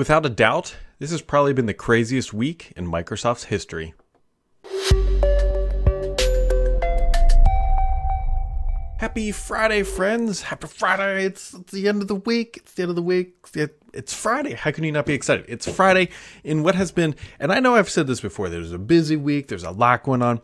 Without a doubt, this has probably been the craziest week in Microsoft's history. Happy Friday, friends. Happy Friday. It's, it's, the end of the week. It's the end of the week. it's Friday. How can you not be excited? It's Friday in what has been, and I know I've said this before, there's a busy week, there's a lot going on.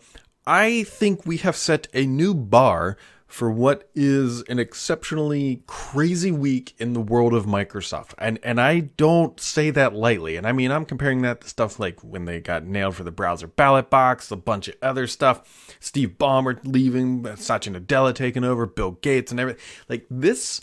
I think we have set a new bar for what is an exceptionally crazy week in the world of Microsoft. And and I don't say that lightly. And I mean I'm comparing that to stuff like when they got nailed for the browser ballot box, a bunch of other stuff, Steve Ballmer leaving, Satya Nadella taking over, Bill Gates and everything. Like this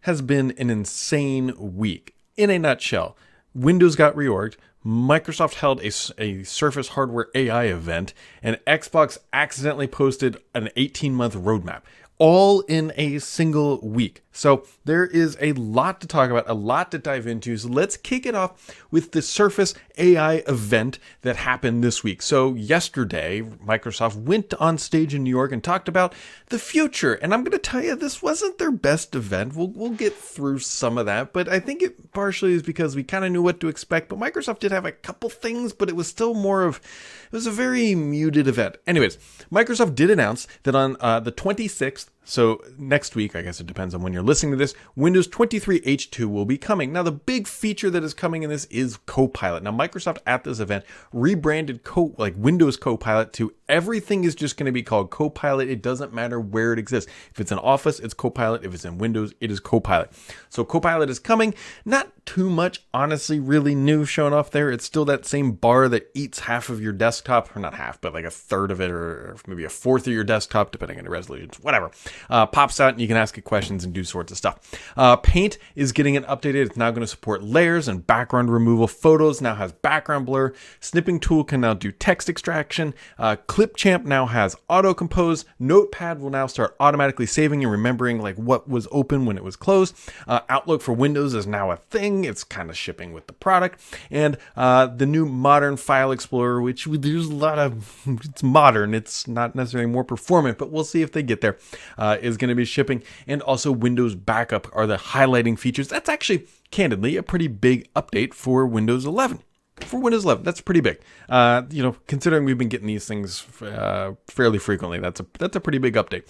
has been an insane week. In a nutshell, Windows got reorged, Microsoft held a, a Surface Hardware AI event, and Xbox accidentally posted an 18 month roadmap all in a single week. So there is a lot to talk about, a lot to dive into. So let's kick it off with the Surface AI event that happened this week. So yesterday, Microsoft went on stage in New York and talked about the future. And I'm going to tell you, this wasn't their best event. We'll, we'll get through some of that, but I think it partially is because we kind of knew what to expect. But Microsoft did have a couple things, but it was still more of, it was a very muted event. Anyways, Microsoft did announce that on uh, the 26th, so next week, I guess it depends on when you're listening to this, Windows 23 H2 will be coming. Now, the big feature that is coming in this is Copilot. Now, Microsoft at this event rebranded Co- like Windows Copilot to everything is just going to be called Copilot. It doesn't matter where it exists. If it's in Office, it's Copilot. If it's in Windows, it is Copilot. So Copilot is coming. Not too much, honestly, really new showing off there. It's still that same bar that eats half of your desktop, or not half, but like a third of it, or maybe a fourth of your desktop, depending on the resolution, whatever. Uh, pops out and you can ask it questions and do sorts of stuff. Uh, Paint is getting an updated. It's now going to support layers and background removal. Photos now has background blur. Snipping tool can now do text extraction. Uh, Clipchamp now has auto compose. Notepad will now start automatically saving and remembering like what was open when it was closed. Uh, Outlook for Windows is now a thing. It's kind of shipping with the product. And uh, the new modern File Explorer, which there's a lot of, it's modern. It's not necessarily more performant, but we'll see if they get there. Uh, is going to be shipping. And also Windows Backup are the highlighting features. That's actually, candidly, a pretty big update for Windows 11 for Windows 11. That's pretty big. Uh, you know, considering we've been getting these things uh, fairly frequently, that's a that's a pretty big update.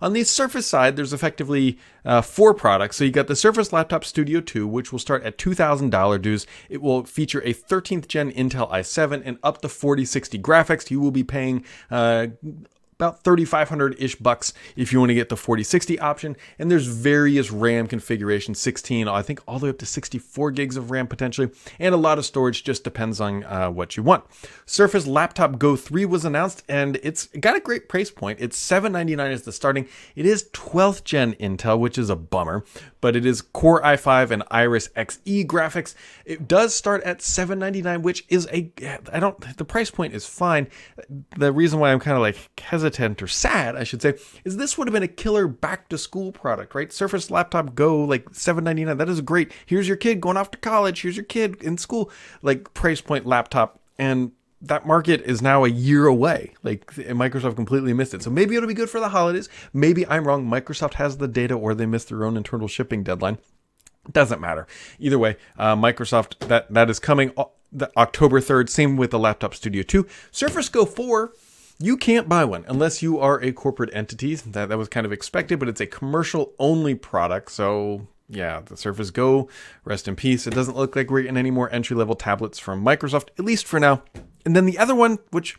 On the Surface side, there's effectively uh, four products. So you got the Surface Laptop Studio 2, which will start at $2,000 dues. It will feature a 13th gen Intel i7 and up to 4060 graphics. You will be paying uh, about 3500 ish bucks if you want to get the 4060 option. And there's various ram configurations 16 i think all the way up to 64 gigs of ram potentially and a lot of storage just depends on uh, what you want. Surface laptop go 3 was announced and it's got a great price point. It's 799 is the starting. It is 12th gen intel which is a bummer but it is core i5 and iris xe graphics. It does start at 799 which is a i don't the price point is fine. The reason why i'm kind of like hesitant hesitant or sad, I should say, is this would have been a killer back to school product, right? Surface Laptop Go, like seven ninety nine. That is great. Here's your kid going off to college. Here's your kid in school, like price point laptop, and that market is now a year away. Like Microsoft completely missed it. So maybe it'll be good for the holidays. Maybe I'm wrong. Microsoft has the data, or they missed their own internal shipping deadline. Doesn't matter. Either way, uh, Microsoft that that is coming. October 3rd. Same with the Laptop Studio 2. Surface Go 4 you can't buy one unless you are a corporate entity. That, that was kind of expected, but it's a commercial only product. So, yeah, the Surface Go, rest in peace. It doesn't look like we're getting any more entry level tablets from Microsoft, at least for now. And then the other one, which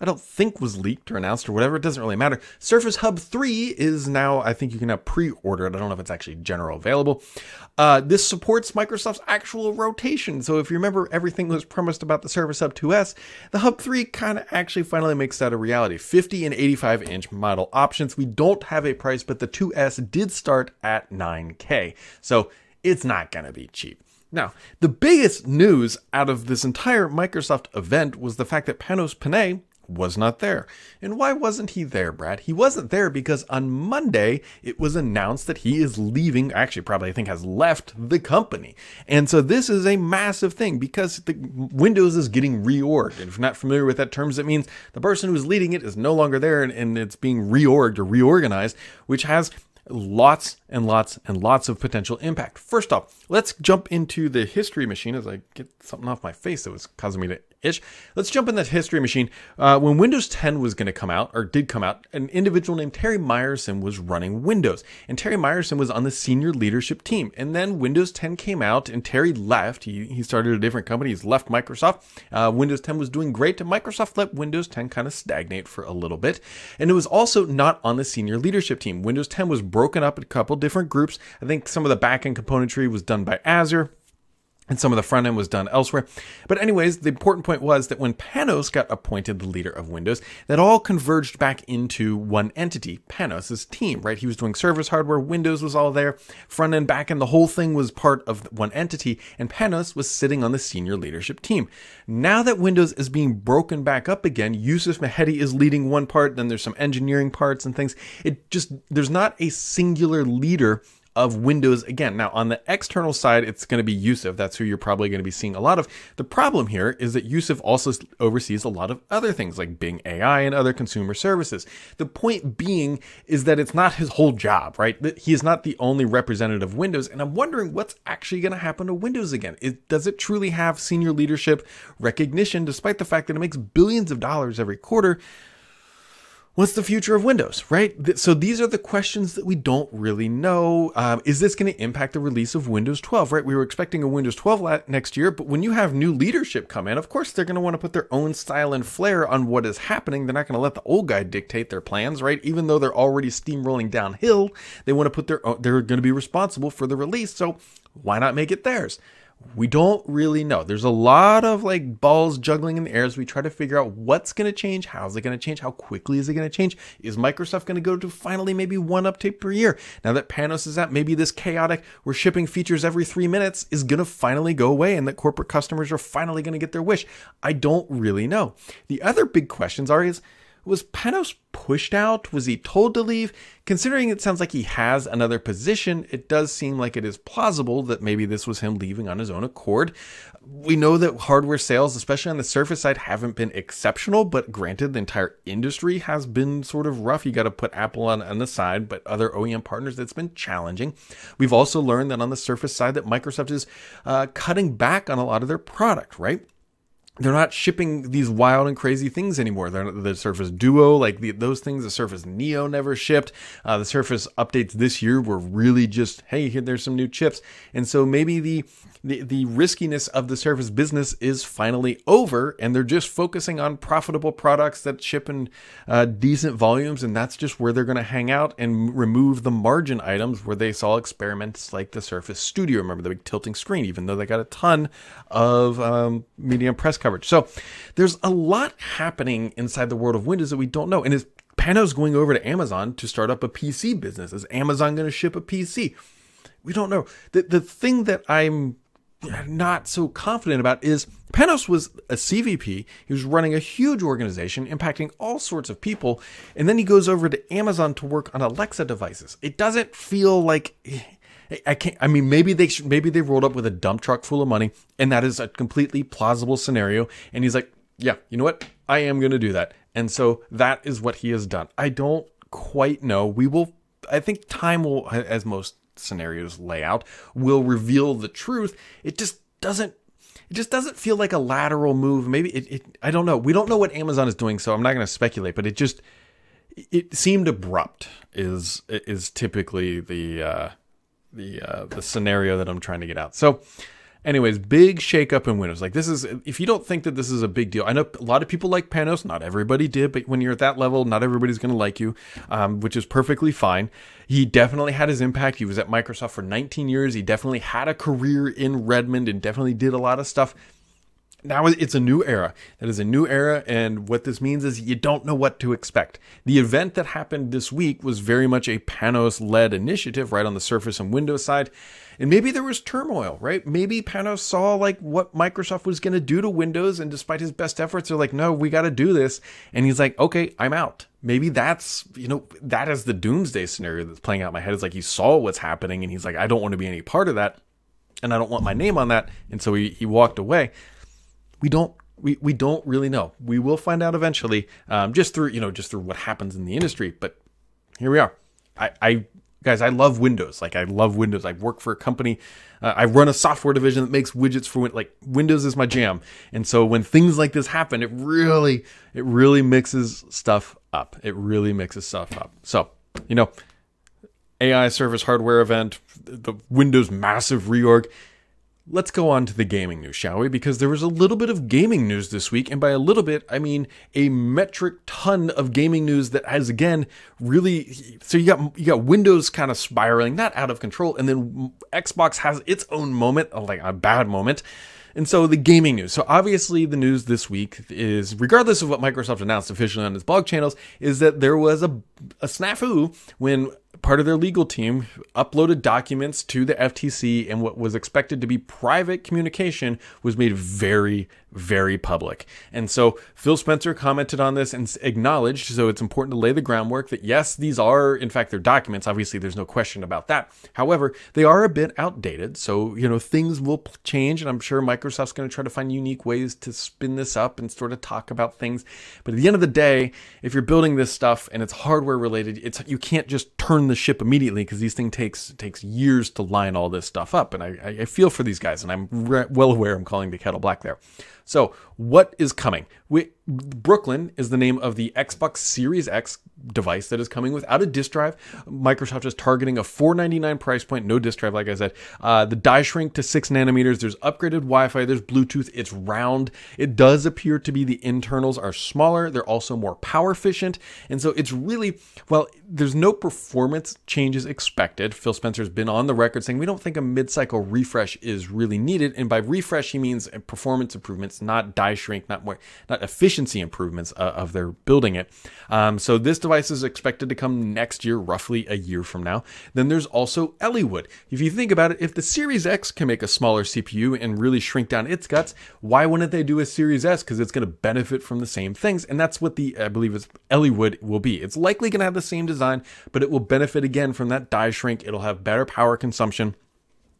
I don't think was leaked or announced or whatever. It doesn't really matter. Surface Hub 3 is now, I think you can now pre order it. I don't know if it's actually general available. Uh, this supports Microsoft's actual rotation. So if you remember everything was promised about the Surface Hub 2S, the Hub 3 kind of actually finally makes that a reality. 50 and 85 inch model options. We don't have a price, but the 2S did start at 9K. So it's not going to be cheap. Now, the biggest news out of this entire Microsoft event was the fact that Panos Panay, was not there. And why wasn't he there, Brad? He wasn't there because on Monday it was announced that he is leaving, actually, probably I think has left the company. And so this is a massive thing because the Windows is getting reorged. And if you're not familiar with that terms, it means the person who's leading it is no longer there and, and it's being reorged or reorganized, which has lots and lots and lots of potential impact. First off, let's jump into the history machine as I get something off my face that was causing me to itch. Let's jump in that history machine. Uh, when Windows 10 was going to come out, or did come out, an individual named Terry Myerson was running Windows. And Terry Myerson was on the senior leadership team. And then Windows 10 came out, and Terry left. He, he started a different company. He's left Microsoft. Uh, Windows 10 was doing great, and Microsoft let Windows 10 kind of stagnate for a little bit. And it was also not on the senior leadership team. Windows 10 was broken up in a couple different groups. I think some of the backend componentry was done by Azure and some of the front end was done elsewhere. But anyways, the important point was that when Panos got appointed the leader of Windows, that all converged back into one entity, Panos' team, right? He was doing Surface hardware, Windows was all there, front end, back end, the whole thing was part of one entity, and Panos was sitting on the senior leadership team. Now that Windows is being broken back up again, Yusuf Mehdi is leading one part, then there's some engineering parts and things. It just, there's not a singular leader of Windows again. Now, on the external side, it's going to be Yusuf. That's who you're probably going to be seeing a lot of. The problem here is that Yusuf also oversees a lot of other things like Bing AI and other consumer services. The point being is that it's not his whole job, right? He is not the only representative of Windows. And I'm wondering what's actually going to happen to Windows again. It, does it truly have senior leadership recognition, despite the fact that it makes billions of dollars every quarter? What's the future of Windows, right? So these are the questions that we don't really know. Um, is this going to impact the release of Windows 12, right? We were expecting a Windows 12 next year, but when you have new leadership come in, of course, they're going to want to put their own style and flair on what is happening. They're not going to let the old guy dictate their plans, right? Even though they're already steamrolling downhill, they want to put their, they're going to be responsible for the release. So why not make it theirs? We don't really know. There's a lot of like balls juggling in the air as we try to figure out what's going to change, how's it going to change, how quickly is it going to change? Is Microsoft going to go to finally maybe one update per year? Now that Panos is out, maybe this chaotic, we're shipping features every three minutes is going to finally go away and that corporate customers are finally going to get their wish. I don't really know. The other big questions are is, was Panos pushed out? Was he told to leave? Considering it sounds like he has another position, it does seem like it is plausible that maybe this was him leaving on his own accord. We know that hardware sales, especially on the Surface side, haven't been exceptional, but granted, the entire industry has been sort of rough. You got to put Apple on, on the side, but other OEM partners, it's been challenging. We've also learned that on the Surface side, that Microsoft is uh, cutting back on a lot of their product, right? They're not shipping these wild and crazy things anymore. They're, the Surface Duo, like the, those things, the Surface Neo never shipped. Uh, the Surface updates this year were really just, hey, here, there's some new chips. And so maybe the, the, the riskiness of the Surface business is finally over and they're just focusing on profitable products that ship in uh, decent volumes. And that's just where they're going to hang out and remove the margin items where they saw experiments like the Surface Studio. Remember the big tilting screen, even though they got a ton of um, media press coverage. So there's a lot happening inside the world of Windows that we don't know. And is Panos going over to Amazon to start up a PC business? Is Amazon going to ship a PC? We don't know. The, the thing that I'm not so confident about is Panos was a CVP. He was running a huge organization impacting all sorts of people. And then he goes over to Amazon to work on Alexa devices. It doesn't feel like I can't. I mean, maybe they should, maybe they rolled up with a dump truck full of money, and that is a completely plausible scenario. And he's like, "Yeah, you know what? I am going to do that." And so that is what he has done. I don't quite know. We will. I think time will, as most scenarios lay out, will reveal the truth. It just doesn't. It just doesn't feel like a lateral move. Maybe it. it I don't know. We don't know what Amazon is doing, so I'm not going to speculate. But it just. It seemed abrupt. Is is typically the. Uh, the uh, the scenario that I'm trying to get out. So, anyways, big shakeup in Windows. Like this is if you don't think that this is a big deal, I know a lot of people like Panos. Not everybody did, but when you're at that level, not everybody's going to like you, um, which is perfectly fine. He definitely had his impact. He was at Microsoft for 19 years. He definitely had a career in Redmond and definitely did a lot of stuff now it's a new era. That is a new era, and what this means is you don't know what to expect. The event that happened this week was very much a Panos led initiative, right on the Surface and Windows side. And maybe there was turmoil, right? Maybe Panos saw like what Microsoft was going to do to Windows, and despite his best efforts, they're like, no, we got to do this. And he's like, okay, I'm out. Maybe that's, you know, that is the doomsday scenario that's playing out in my head. It's like he saw what's happening, and he's like, I don't want to be any part of that, and I don't want my name on that. And so he, he walked away we don't we, we don't really know. We will find out eventually, um, just through you know just through what happens in the industry. But here we are. I, I guys, I love Windows. Like I love Windows. I work for a company. Uh, I run a software division that makes widgets for like Windows is my jam. And so when things like this happen, it really, it really mixes stuff up. It really mixes stuff up. So you know, AI Surface hardware event, the Windows massive reorg. Let's go on to the gaming news, shall we? Because there was a little bit of gaming news this week, and by a little bit, I mean a metric ton of gaming news that has again really. So you got you got Windows kind of spiraling, not out of control, and then Xbox has its own moment, oh, like a bad moment. And so the gaming news. So obviously the news this week is, regardless of what Microsoft announced officially on its blog channels, is that there was a, a snafu when part of their legal team uploaded documents to the FTC, and what was expected to be private communication was made very, very public. And so Phil Spencer commented on this and acknowledged, so it's important to lay the groundwork that yes, these are, in fact, their documents. Obviously, there's no question about that. However, they are a bit outdated. So, you know, things will change, and I'm sure Microsoft's going to try to find unique ways to spin this up and sort of talk about things. But at the end of the day, if you're building this stuff and it's hardware related, it's you can't just turn the ship immediately because these things takes takes years to line all this stuff up. And I, I feel for these guys, and I'm re- well aware I'm calling the kettle black there. So, what is coming? We, Brooklin is the name of the Xbox Series X device that is coming without a disk drive. Microsoft is targeting a 499 price point, no disk drive, like I said. Uh, the die shrink to six nanometers. There's upgraded Wi-Fi. There's Bluetooth. It's round. It does appear to be the internals are smaller. They're also more power efficient, and so it's really well. There's no performance changes expected. Phil Spencer's been on the record saying we don't think a mid-cycle refresh is really needed, and by refresh he means performance improvements, not die shrink, not more, not efficiency improvements uh, of their building it. Um, so this device is expected to come next year, roughly a year from now. Then there's also Ellewood. If you think about it, if the Series X can make a smaller CPU and really shrink down its guts, why wouldn't they do a Series S? Because it's going to benefit from the same things, and that's what the I believe is Ellewood will be. It's likely going to have the same design, but it will benefit again from that die shrink. It'll have better power consumption.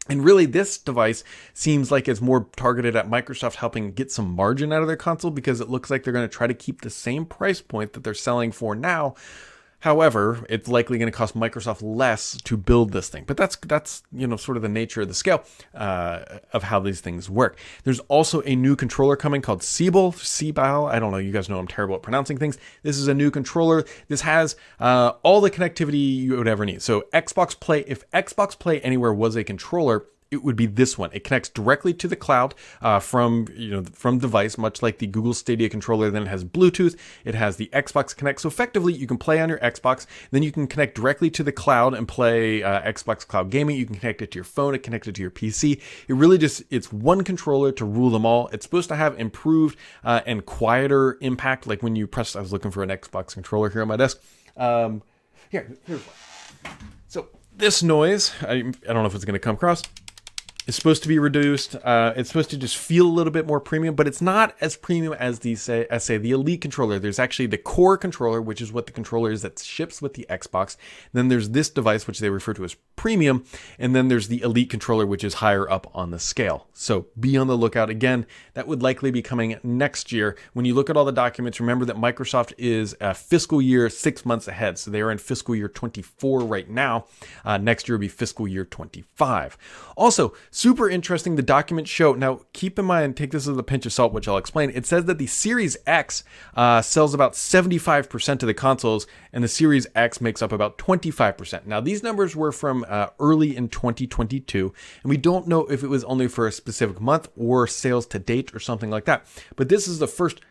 And really, this device seems like it's more targeted at Microsoft helping get some margin out of their console because it looks like they're going to try to keep the same price point that they're selling for now However, it's likely going to cost Microsoft less to build this thing. But that's that's you know sort of the nature of the scale uh, of how these things work. There's also a new controller coming called Sebile. Sebile. I don't know. You guys know I'm terrible at pronouncing things. This is a new controller. This has uh, all the connectivity you would ever need. So Xbox Play. If Xbox Play Anywhere was a controller, it would be this one. It connects directly to the cloud uh, from you know from device, much like the Google Stadia controller. Then it has Bluetooth. It has the Xbox Connect. So effectively, you can play on your Xbox. Then you can connect directly to the cloud and play uh, Xbox Cloud Gaming. You can connect it to your phone. It connected to your PC. It really just it's one controller to rule them all. It's supposed to have improved uh, and quieter impact. Like when you press, I was looking for an Xbox controller here on my desk. Um, here, here's one. So this noise, I, I don't know if it's going to come across is supposed to be reduced. Uh, it's supposed to just feel a little bit more premium, but it's not as premium as the say, as say the Elite controller. There's actually the core controller, which is what the controller is that ships with the Xbox. Then there's this device, which they refer to as premium, and then there's the Elite controller, which is higher up on the scale. So be on the lookout. Again, that would likely be coming next year. When you look at all the documents, remember that Microsoft is a fiscal year six months ahead, so they are in fiscal year 24 right now. Uh, next year will be fiscal year 25. Also, super interesting. The documents show. Now, keep in mind, take this as a pinch of salt, which I'll explain. It says that the Series X uh, sells about 75% of the consoles, and the Series X makes up about 25%. Now, these numbers were from uh, early in 2022, and we don't know if it was only for a specific month or sales to date or something like that. But this is the first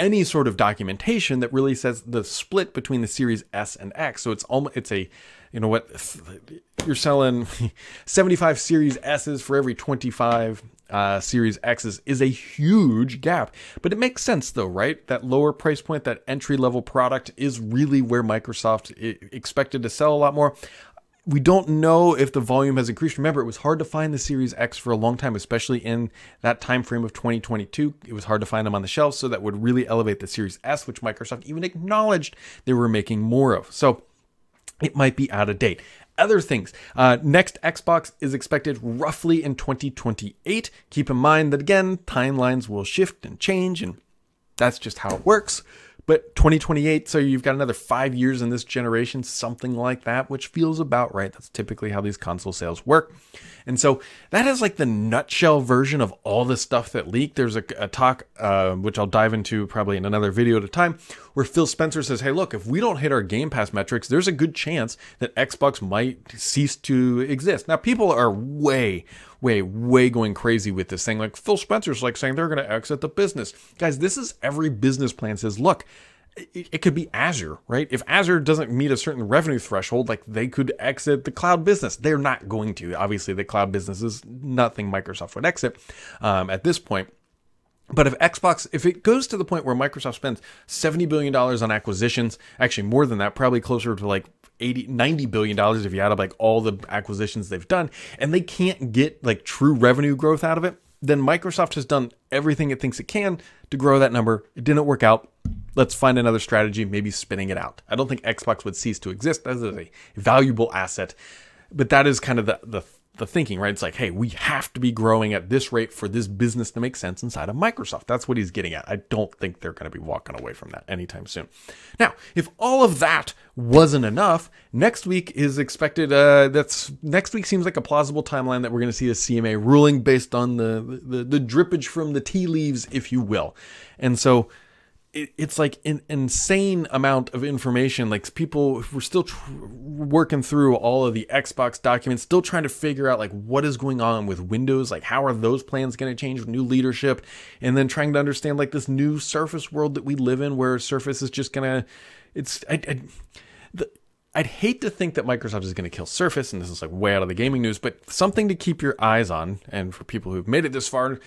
any sort of documentation that really says the split between the Series S and X. So it's almost it's a you know what you're selling 75 Series S's for every 25 uh, Series X's is a huge gap. But it makes sense though, right? That lower price point, that entry level product is really where Microsoft expected to sell a lot more we don't know if the volume has increased. Remember, it was hard to find the Series X for a long time, especially in that time frame of 2022. It was hard to find them on the shelves, so that would really elevate the Series S, which Microsoft even acknowledged they were making more of. So it might be out of date. Other things. Uh, next Xbox is expected roughly in 2028. Keep in mind that again, timelines will shift and change, and that's just how it works. But 2028, so you've got another five years in this generation, something like that, which feels about right. That's typically how these console sales work. And so that is like the nutshell version of all the stuff that leaked. There's a, a talk, uh, which I'll dive into probably in another video at a time, where Phil Spencer says, Hey, look, if we don't hit our Game Pass metrics, there's a good chance that Xbox might cease to exist. Now, people are way, way, way going crazy with this thing. Like Phil Spencer's like saying they're going to exit the business. Guys, this is every business plan says, look, it, could be Azure, right? If Azure doesn't meet a certain revenue threshold, like they could exit the cloud business. They're not going to. Obviously, the cloud business is nothing Microsoft would exit um, at this point. But if Xbox, if it goes to the point where Microsoft spends $70 billion on acquisitions, actually more than that, probably closer to like 80, 90 billion dollars if you add up like all the acquisitions they've done, and they can't get like true revenue growth out of it, then Microsoft has done everything it thinks it can to grow that number. It didn't work out. Let's find another strategy, maybe spinning it out. I don't think Xbox would cease to exist as a valuable asset, but that is kind of the, the the thinking, right? It's like, hey, we have to be growing at this rate for this business to make sense inside of Microsoft. That's what he's getting at. I don't think they're going to be walking away from that anytime soon. Now, if all of that wasn't enough, next week is expected. Uh, that's next week seems like a plausible timeline that we're going to see a CMA ruling based on the, the the drippage from the tea leaves, if you will, and so it, it's like an insane amount of information. Like people, we're still tr- working through all of the Xbox documents, still trying to figure out like what is going on with Windows. Like how are those plans going to change with new leadership, and then trying to understand like this new Surface world that we live in, where Surface is just gonna. It's I, I the, I'd hate to think that Microsoft is going to kill Surface, and this is like way out of the gaming news, but something to keep your eyes on. And for people who've made it this far,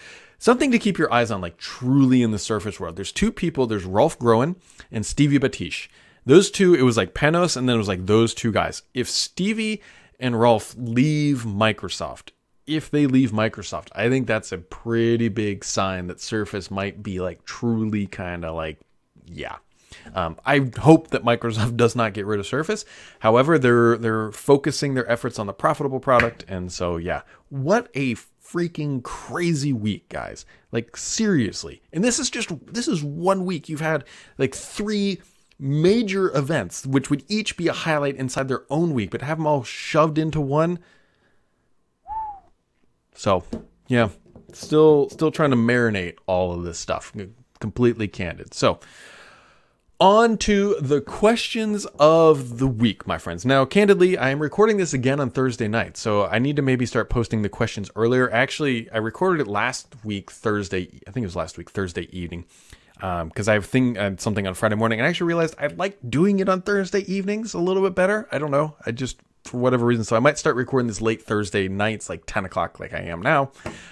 something to keep your eyes on, like truly in the Surface world. There's two people. There's Ralf Groene and Stevie Bathiche. Those two, it was like Panos, and then it was like those two guys. If Stevie and Ralf leave Microsoft, if they leave Microsoft, I think that's a pretty big sign that Surface might be like truly kind of like, yeah, um, I hope that Microsoft does not get rid of Surface. However, they're they're focusing their efforts on the profitable product, and so yeah, what a freaking crazy week, guys! Like seriously, and this is just this is one week. You've had like three major events, which would each be a highlight inside their own week, but have them all shoved into one. So, yeah, still still trying to marinate all of this stuff. Completely candid. So, on to the questions of the week, my friends. Now, candidly, I am recording this again on Thursday night, so I need to maybe start posting the questions earlier. Actually, I recorded it last week, Thursday. I think it was last week, Thursday evening, because um, I have thing uh, something on Friday morning, and I actually realized I like doing it on Thursday evenings a little bit better. I don't know. I just for whatever reason. So I might start recording this late Thursday nights, like 10 o'clock, like I am now,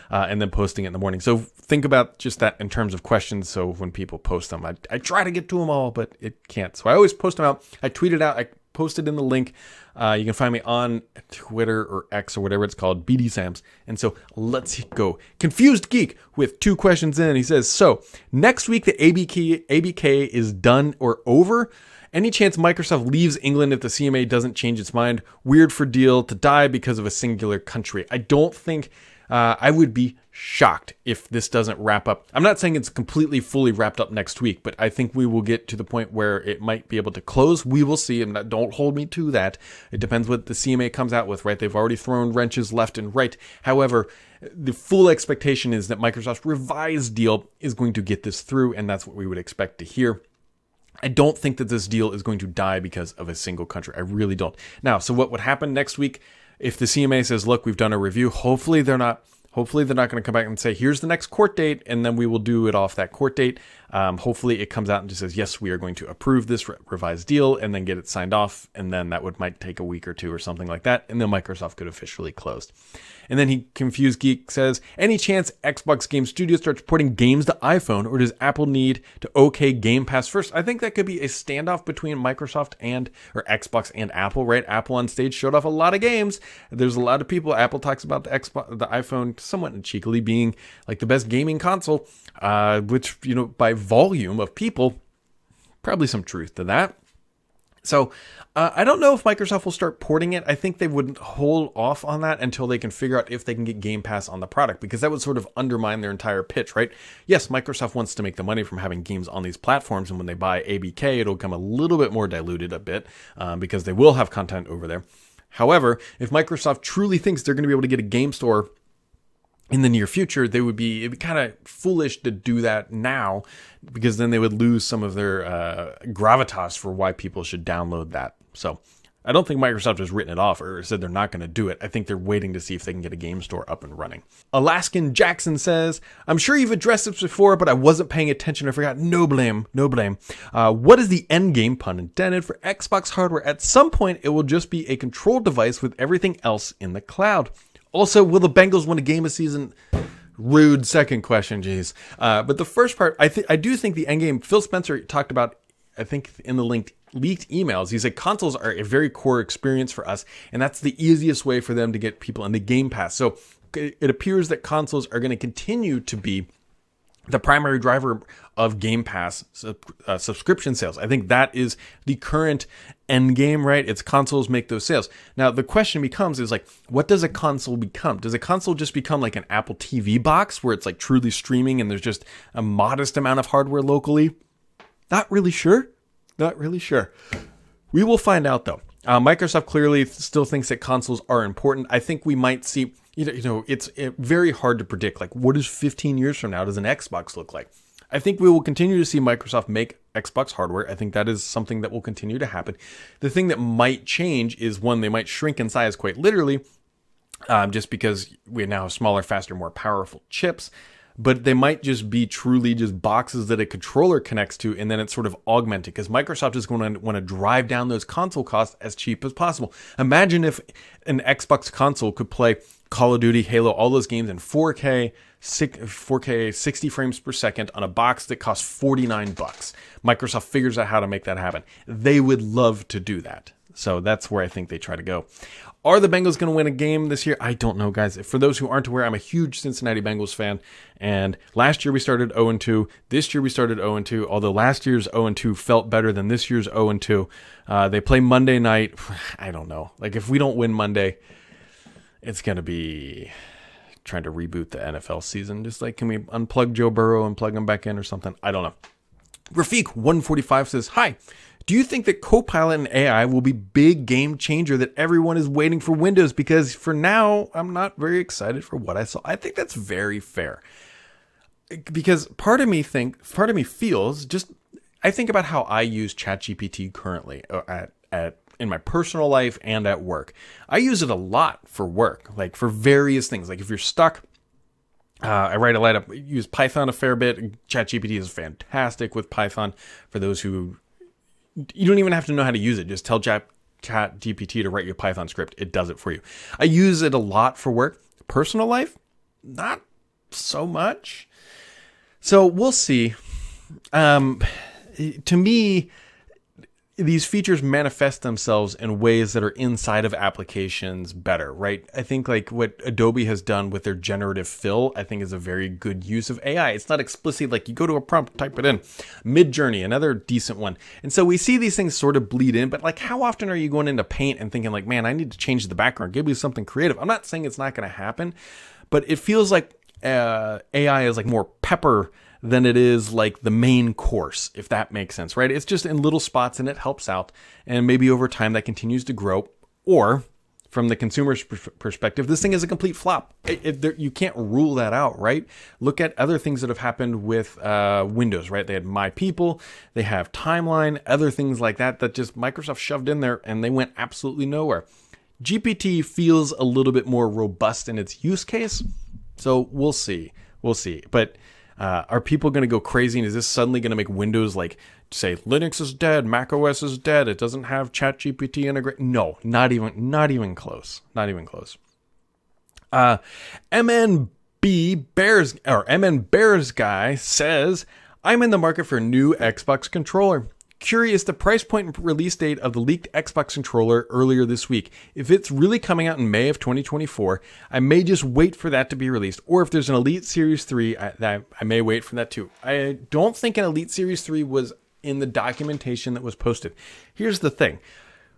uh, and then posting it in the morning. So think about just that in terms of questions. So when people post them, I, I try to get to them all, but it can't. So I always post them out. I tweet it out. I posted in the link. Uh, you can find me on Twitter or X or whatever it's called, BD Sams. And so let's go. Confused Geek with two questions in. He says, So next week, the ABK, ABK is done or over. Any chance Microsoft leaves England if the CMA doesn't change its mind? Weird for deal to die because of a singular country. I don't think uh, I would be shocked if this doesn't wrap up. I'm not saying it's completely fully wrapped up next week, but I think we will get to the point where it might be able to close. We will see. And don't hold me to that. It depends what the CMA comes out with, right? They've already thrown wrenches left and right. However, the full expectation is that Microsoft's revised deal is going to get this through, and that's what we would expect to hear. I don't think that this deal is going to die because of a single country. I really don't. Now, so what would happen next week if the CMA says, "Look, we've done a review. Hopefully, they're not Hopefully, they're not going to come back and say, here's the next court date, and then we will do it off that court date. Um, hopefully, it comes out and just says, yes, we are going to approve this re- revised deal, and then get it signed off. And then that would might take a week or two or something like that. And then Microsoft could officially close. And then he, Confused Geek, says, any chance Xbox Game Studio starts porting games to iPhone, or does Apple need to okay Game Pass first? I think that could be a standoff between Microsoft and, or Xbox and Apple, right? Apple on stage showed off a lot of games. There's a lot of people, Apple talks about the Xbox, the iPhone somewhat cheekily being like the best gaming console, uh, which, you know, by volume of people, probably some truth to that. So uh, I don't know if Microsoft will start porting it. I think they wouldn't hold off on that until they can figure out if they can get Game Pass on the product because that would sort of undermine their entire pitch, right? Yes, Microsoft wants to make the money from having games on these platforms, and when they buy ABK, it'll come a little bit more diluted a bit um, because they will have content over there. However, if Microsoft truly thinks they're going to be able to get a game store in the near future, they would be, be kind of foolish to do that now because then they would lose some of their uh, gravitas for why people should download that. So I don't think Microsoft has written it off or said they're not going to do it. I think they're waiting to see if they can get a game store up and running. Alaskan Jackson says, I'm sure you've addressed this before, but I wasn't paying attention. I forgot. No blame. No blame. Uh, what is the end game, pun intended, for Xbox hardware? At some point, it will just be a control device with everything else in the cloud. Also, will the Bengals win a game of season? Rude second question, jeez. Uh, but the first part, I think I do think the end game. Phil Spencer talked about, I think in the linked leaked emails. He said consoles are a very core experience for us, and that's the easiest way for them to get people in the Game Pass. So it appears that consoles are going to continue to be the primary driver of Game Pass uh, subscription sales. I think that is the current end game, right? It's consoles make those sales. Now the question becomes is like, what does a console become? Does a console just become like an Apple TV box where it's like truly streaming and there's just a modest amount of hardware locally? Not really sure. Not really sure. We will find out though. Uh, Microsoft clearly still thinks that consoles are important. I think we might see you know, you know, it's it, very hard to predict. Like, what does 15 years from now does an Xbox look like? I think we will continue to see Microsoft make Xbox hardware. I think that is something that will continue to happen. The thing that might change is one, they might shrink in size quite literally, um, just because we now have smaller, faster, more powerful chips but they might just be truly just boxes that a controller connects to and then it's sort of augmented because Microsoft is going to want to drive down those console costs as cheap as possible. Imagine if an Xbox console could play Call of Duty, Halo, all those games in 4K, 4K 60 frames per second on a box that costs 49 bucks. Microsoft figures out how to make that happen. They would love to do that. So that's where I think they try to go. Are the Bengals going to win a game this year? I don't know, guys. For those who aren't aware, I'm a huge Cincinnati Bengals fan. And last year we started 0 2. This year we started 0 2. Although last year's 0 2 felt better than this year's 0 2. Uh, they play Monday night. I don't know. Like, if we don't win Monday, it's going to be trying to reboot the NFL season. Just like, can we unplug Joe Burrow and plug him back in or something? I don't know. Rafik145 says, Hi. Do you think that Copilot and AI will be big game changer that everyone is waiting for Windows? Because for now, I'm not very excited for what I saw. I think that's very fair. Because part of me think, part of me feels just I think about how I use ChatGPT currently uh, at at in my personal life and at work. I use it a lot for work, like for various things. Like if you're stuck, uh, I write a lot of use Python a fair bit. ChatGPT is fantastic with Python for those who you don't even have to know how to use it. Just tell Chat, Chat GPT to write your Python script. It does it for you. I use it a lot for work. Personal life, not so much. So we'll see. Um, to me, these features manifest themselves in ways that are inside of applications better, right? I think like what Adobe has done with their generative fill, I think is a very good use of AI. It's not explicit like you go to a prompt, type it in. Midjourney, another decent one. And so we see these things sort of bleed in, but like how often are you going into Paint and thinking like, man, I need to change the background, give me something creative. I'm not saying it's not going to happen, but it feels like uh, AI is like more pepper than it is like the main course, if that makes sense, right? It's just in little spots and it helps out. And maybe over time that continues to grow. Or from the consumer's perspective, this thing is a complete flop. It, it, there, you can't rule that out, right? Look at other things that have happened with uh, Windows, right? They had My People, they have Timeline, other things like that that just Microsoft shoved in there and they went absolutely nowhere. GPT feels a little bit more robust in its use case, so we'll see. We'll see. But uh, are people going to go crazy? And is this suddenly going to make Windows like say Linux is dead, Mac OS is dead, it doesn't have ChatGPT integrate? No, not even, not even close, not even close. Uh, MNB Bears or MN Bears guy says, "I'm in the market for a new Xbox controller." Curious the price point and release date of the leaked Xbox controller earlier this week. If it's really coming out in May of 2024, I may just wait for that to be released. Or if there's an Elite Series 3, I, I may wait for that too. I don't think an Elite Series 3 was in the documentation that was posted. Here's the thing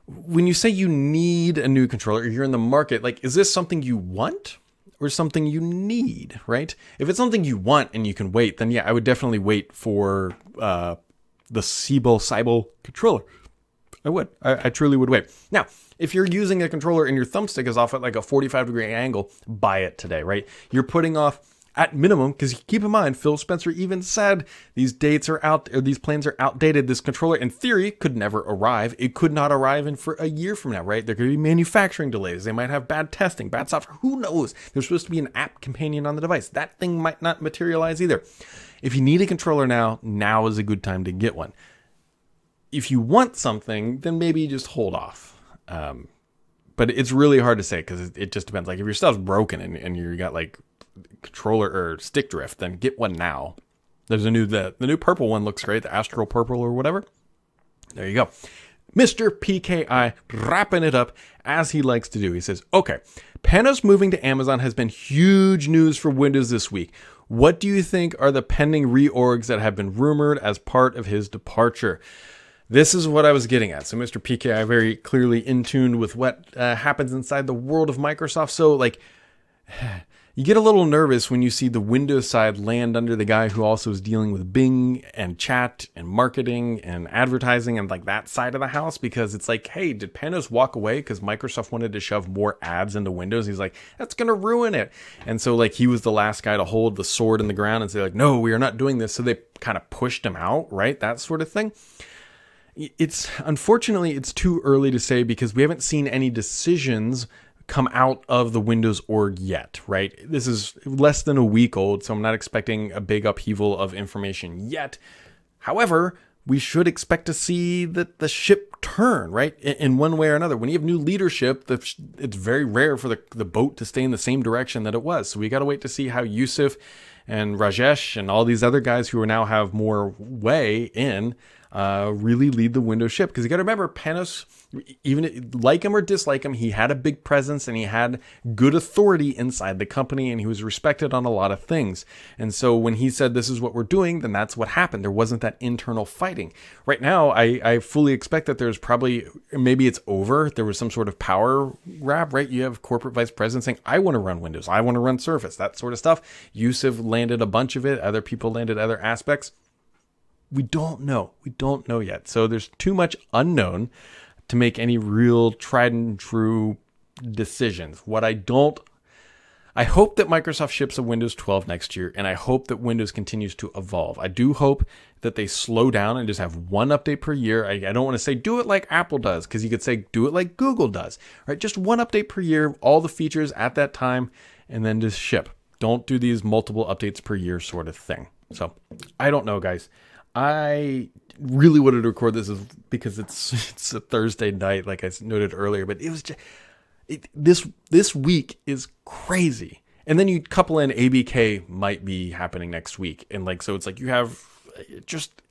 when you say you need a new controller, you're in the market, like, is this something you want? Or something you need, right? If it's something you want and you can wait, then yeah, I would definitely wait for uh, the Sebile Cybel controller. I would. I, I, truly would wait. Now, if you're using a controller and your thumbstick is off at like a 45 degree angle, buy it today, right? You're putting off at minimum, because keep in mind, Phil Spencer even said these dates are out, or these plans are outdated. This controller, in theory, could never arrive. It could not arrive in for a year from now, right? There could be manufacturing delays. They might have bad testing, bad software. Who knows? There's supposed to be an app companion on the device. That thing might not materialize either. If you need a controller now, now is a good time to get one. If you want something, then maybe just hold off. Um, but it's really hard to say because it, just depends. Like if your stuff's broken and, and you got like controller or stick drift, then get one now. There's a new the the new purple one looks great, the Astral Purple or whatever. There you go. Mr. PKI wrapping it up as he likes to do. He says, "Okay, Panos moving to Amazon has been huge news for Windows this week. What do you think are the pending reorgs that have been rumored as part of his departure?" This is what I was getting at. So, Mr. PKI very clearly in tune with what uh, happens inside the world of Microsoft. So, like, you get a little nervous when you see the Windows side land under the guy who also is dealing with Bing and chat and marketing and advertising and like that side of the house because it's like, hey, did Panos walk away because Microsoft wanted to shove more ads into Windows? He's like, that's going to ruin it. And so, like, he was the last guy to hold the sword in the ground and say, like, no, we are not doing this. So they kind of pushed him out, right? That sort of thing it's unfortunately it's too early to say because we haven't seen any decisions come out of the Windows org yet, right? This is less than a week old, so I'm not expecting a big upheaval of information yet. However, we should expect to see that the ship turn, right? In one way or another. When you have new leadership, it's very rare for the, the boat to stay in the same direction that it was. So we got to wait to see how Yusuf and Rajesh and all these other guys who now have more way in uh, really lead the Windows ship. Because you got to remember, Panos, even like him or dislike him, he had a big presence and he had good authority inside the company and he was respected on a lot of things. And so when he said, This is what we're doing, then that's what happened. There wasn't that internal fighting. Right now, I, I fully expect that there's probably, maybe it's over. There was some sort of power grab, right? You have corporate vice president saying, I want to run Windows, I want to run Surface, that sort of stuff. Yusuf landed a bunch of it, other people landed other aspects we don't know. We don't know yet. So there's too much unknown to make any real tried and true decisions. What I don't I hope that Microsoft ships a Windows 12 next year, and I hope that Windows continues to evolve. I do hope that they slow down and just have one update per year. I, I don't want to say do it like Apple does, because you could say do it like Google does, right? Just one update per year, all the features at that time, and then just ship. Don't do these multiple updates per year sort of thing. So I don't know, guys. I really wanted to record this because it's it's a Thursday night, like I noted earlier. But it was just it, this this week is crazy, and then you couple in ABK might be happening next week, and like so it's like you have uh, just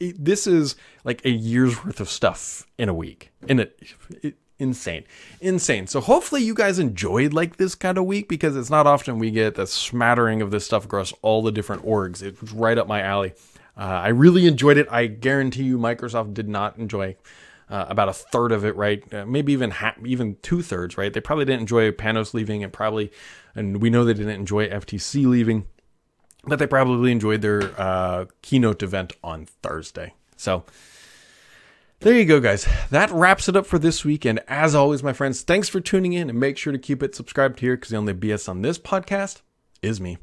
it, this is like a year's worth of stuff in a week, and it, it insane. Insane. So hopefully you guys enjoyed like this kind of week because it's not often we get the smattering of this stuff across all the different orgs. It's right up my alley uh, I really enjoyed it. I guarantee you, Microsoft did not enjoy uh, about a third of it, right? Uh, maybe even half, even two thirds, right? They probably didn't enjoy Panos leaving, and probably, and we know they didn't enjoy FTC leaving, but they probably enjoyed their uh, keynote event on Thursday. So. There you go, guys. That wraps it up for this week. And as always, my friends, thanks for tuning in and make sure to keep it subscribed here because the only BS on this podcast is me.